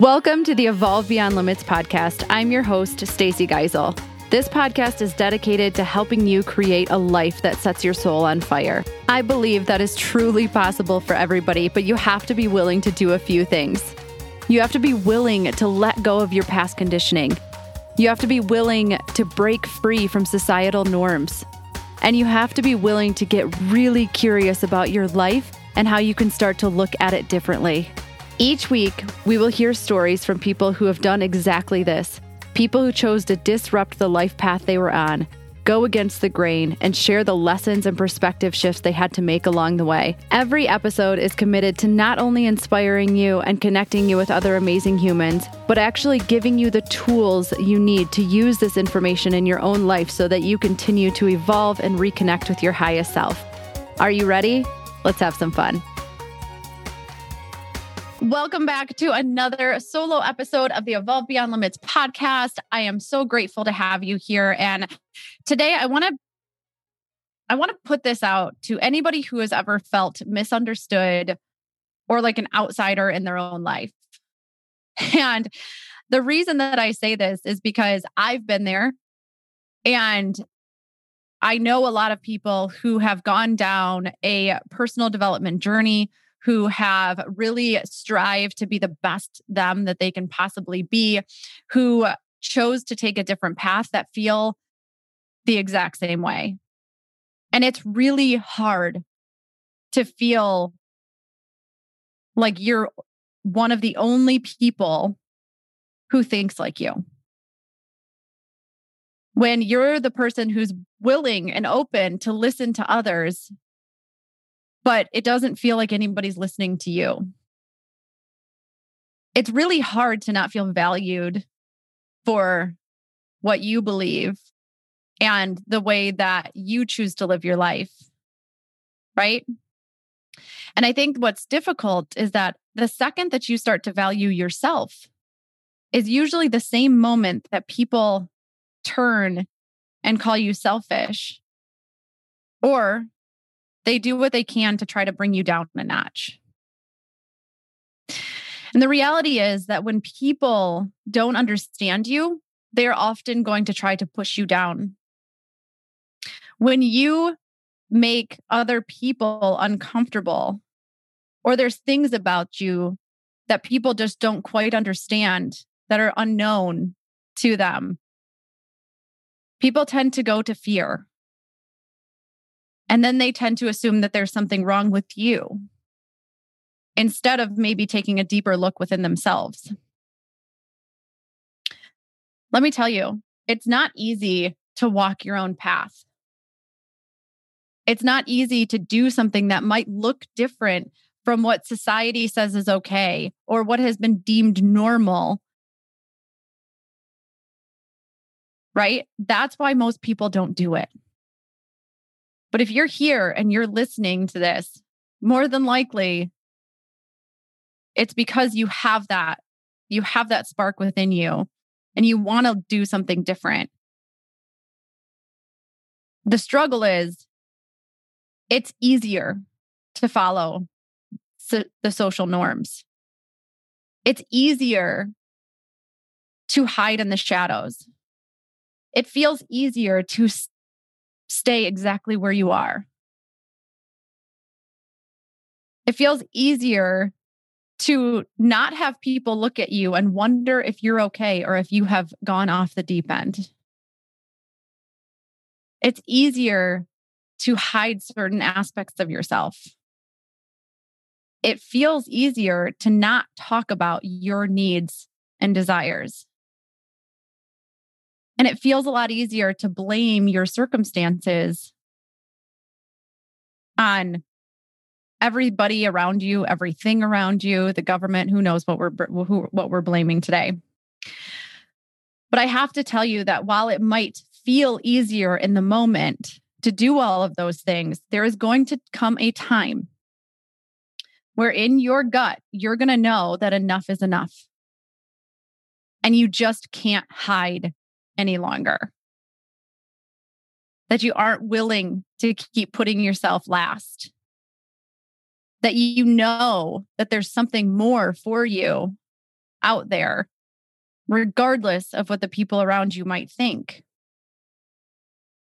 Welcome to the Evolve Beyond Limits podcast. I'm your host, Stacy Gissal. This podcast is dedicated to helping you create a life that sets your soul on fire. I believe that is truly possible for everybody, but you have to be willing to do a few things. You have to be willing to let go of your past conditioning. You have to be willing to break free from societal norms. And you have to be willing to get really curious about your life and how you can start to look at it differently. Each week, we will hear stories from people who have done exactly this people who chose to disrupt the life path they were on, go against the grain, and share the lessons and perspective shifts they had to make along the way. Every episode is committed to not only inspiring you and connecting you with other amazing humans, but actually giving you the tools you need to use this information in your own life so that you continue to evolve and reconnect with your highest self. Are you ready? Let's have some fun. Welcome back to another solo episode of the Evolve Beyond Limits podcast. I am so grateful to have you here. And today I want to I want to put this out to anybody who has ever felt misunderstood or like an outsider in their own life. And the reason that I say this is because I've been there and I know a lot of people who have gone down a personal development journey who have really strived to be the best them that they can possibly be, who chose to take a different path that feel the exact same way. And it's really hard to feel like you're one of the only people who thinks like you. When you're the person who's willing and open to listen to others but it doesn't feel like anybody's listening to you. It's really hard to not feel valued for what you believe and the way that you choose to live your life. Right. And I think what's difficult is that the second that you start to value yourself is usually the same moment that people turn and call you selfish or they do what they can to try to bring you down a notch. And the reality is that when people don't understand you, they're often going to try to push you down. When you make other people uncomfortable, or there's things about you that people just don't quite understand that are unknown to them, people tend to go to fear. And then they tend to assume that there's something wrong with you instead of maybe taking a deeper look within themselves. Let me tell you, it's not easy to walk your own path. It's not easy to do something that might look different from what society says is okay or what has been deemed normal. Right? That's why most people don't do it. But if you're here and you're listening to this, more than likely, it's because you have that. You have that spark within you and you want to do something different. The struggle is it's easier to follow so the social norms. It's easier to hide in the shadows. It feels easier to stay exactly where you are. It feels easier to not have people look at you and wonder if you're okay or if you have gone off the deep end. It's easier to hide certain aspects of yourself. It feels easier to not talk about your needs and desires. And it feels a lot easier to blame your circumstances on everybody around you, everything around you, the government, who knows what we're who, what we're blaming today. But I have to tell you that while it might feel easier in the moment to do all of those things, there is going to come a time where in your gut, you're going to know that enough is enough. And you just can't hide any longer. That you aren't willing to keep putting yourself last. That you know that there's something more for you out there, regardless of what the people around you might think.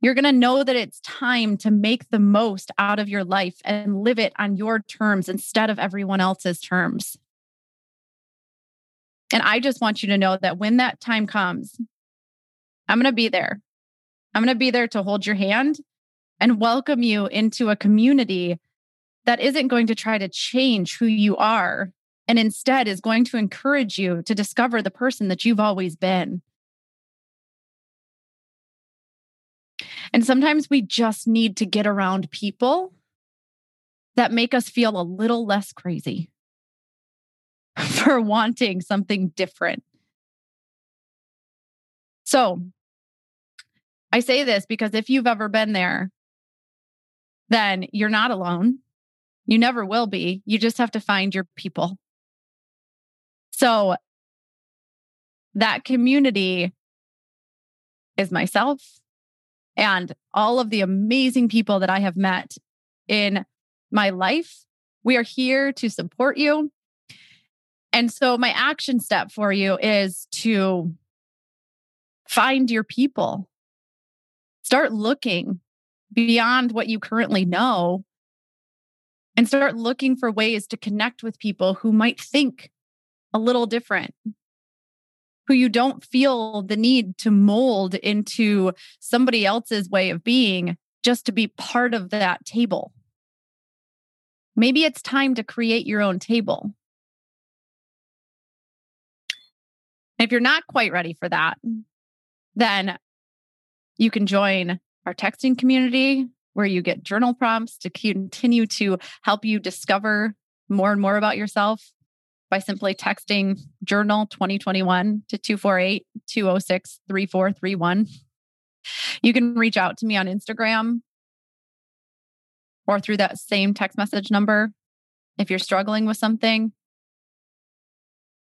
You're going to know that it's time to make the most out of your life and live it on your terms instead of everyone else's terms. And I just want you to know that when that time comes, I'm going to be there. I'm going to be there to hold your hand and welcome you into a community that isn't going to try to change who you are and instead is going to encourage you to discover the person that you've always been. And sometimes we just need to get around people that make us feel a little less crazy for wanting something different. So, I say this because if you've ever been there, then you're not alone. You never will be. You just have to find your people. So, that community is myself, and all of the amazing people that I have met in my life. We are here to support you. And so, my action step for you is to find your people. Start looking beyond what you currently know and start looking for ways to connect with people who might think a little different, who you don't feel the need to mold into somebody else's way of being just to be part of that table. Maybe it's time to create your own table. If you're not quite ready for that, then you can join our texting community where you get journal prompts to continue to help you discover more and more about yourself by simply texting journal 2021 to 248 206 3431. You can reach out to me on Instagram or through that same text message number if you're struggling with something.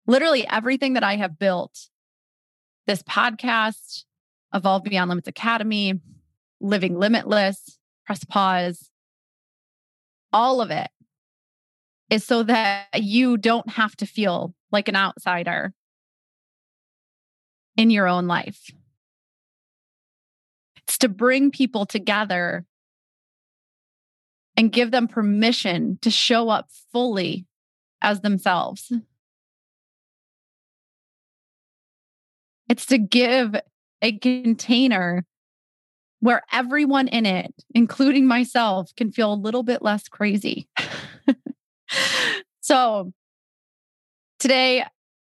Literally everything that I have built this podcast, Evolve Beyond Limits Academy, Living Limitless, Press Pause, all of it is so that you don't have to feel like an outsider in your own life. It's to bring people together and give them permission to show up fully as themselves. It's to give a container where everyone in it, including myself, can feel a little bit less crazy. so today,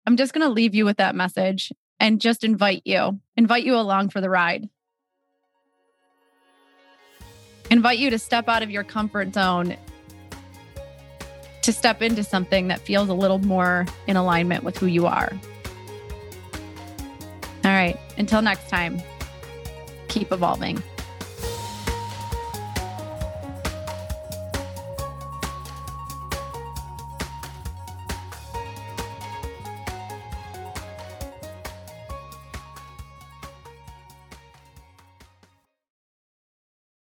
I'm just going to leave you with that message and just invite you, invite you along for the ride. Invite you to step out of your comfort zone to step into something that feels a little more in alignment with who you are. Until next time, keep evolving.